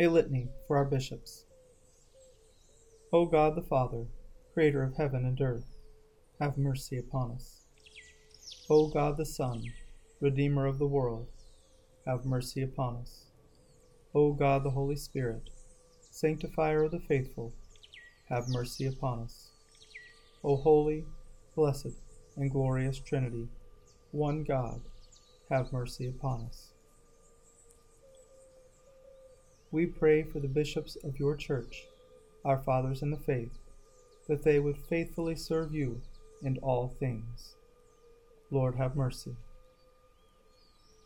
A litany for our bishops. O God the Father, creator of heaven and earth, have mercy upon us. O God the Son, redeemer of the world, have mercy upon us. O God the Holy Spirit, sanctifier of the faithful, have mercy upon us. O holy, blessed, and glorious Trinity, one God, have mercy upon us. We pray for the bishops of your church, our fathers in the faith, that they would faithfully serve you in all things. Lord, have mercy.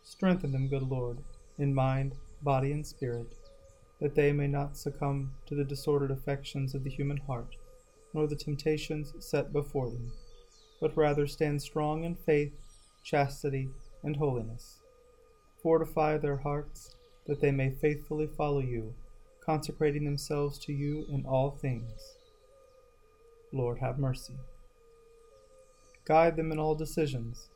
Strengthen them, good Lord, in mind, body, and spirit, that they may not succumb to the disordered affections of the human heart, nor the temptations set before them, but rather stand strong in faith, chastity, and holiness. Fortify their hearts that they may faithfully follow you, consecrating themselves to you in all things. Lord, have mercy. Guide them in all decisions,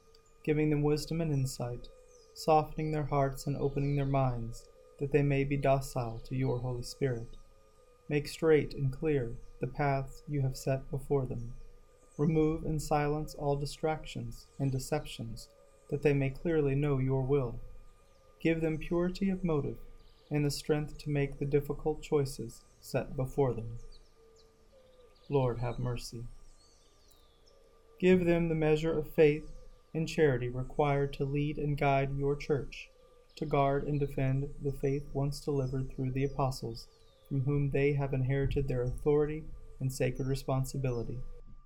giving them wisdom and insight, softening their hearts and opening their minds, that they may be docile to your Holy Spirit. Make straight and clear the paths you have set before them. Remove and silence all distractions and deceptions, that they may clearly know your will. Give them purity of motive and the strength to make the difficult choices set before them. Lord, have mercy. Give them the measure of faith and charity required to lead and guide your church, to guard and defend the faith once delivered through the apostles, from whom they have inherited their authority and sacred responsibility,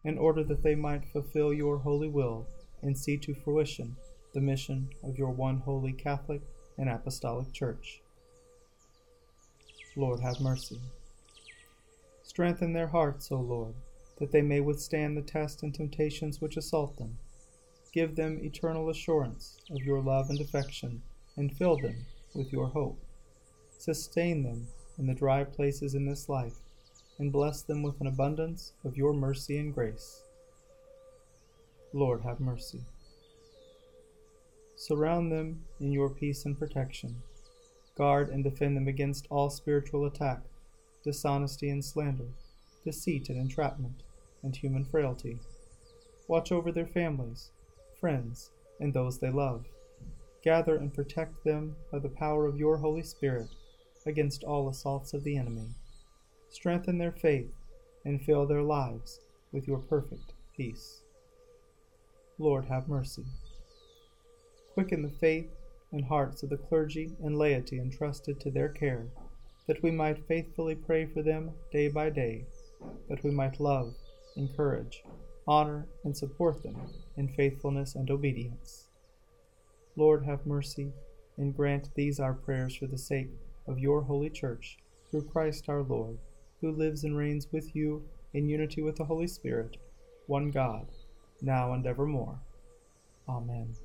in order that they might fulfill your holy will and see to fruition the mission of your one holy Catholic and Apostolic Church. Lord, have mercy. Strengthen their hearts, O Lord, that they may withstand the tests and temptations which assault them. Give them eternal assurance of your love and affection, and fill them with your hope. Sustain them in the dry places in this life, and bless them with an abundance of your mercy and grace. Lord, have mercy. Surround them in your peace and protection. Guard and defend them against all spiritual attack, dishonesty and slander, deceit and entrapment, and human frailty. Watch over their families, friends, and those they love. Gather and protect them by the power of your Holy Spirit against all assaults of the enemy. Strengthen their faith and fill their lives with your perfect peace. Lord, have mercy quicken the faith and hearts of the clergy and laity entrusted to their care, that we might faithfully pray for them day by day, that we might love, encourage, honor, and support them in faithfulness and obedience. Lord, have mercy, and grant these our prayers for the sake of your holy Church, through Christ our Lord, who lives and reigns with you in unity with the Holy Spirit, one God, now and evermore. Amen.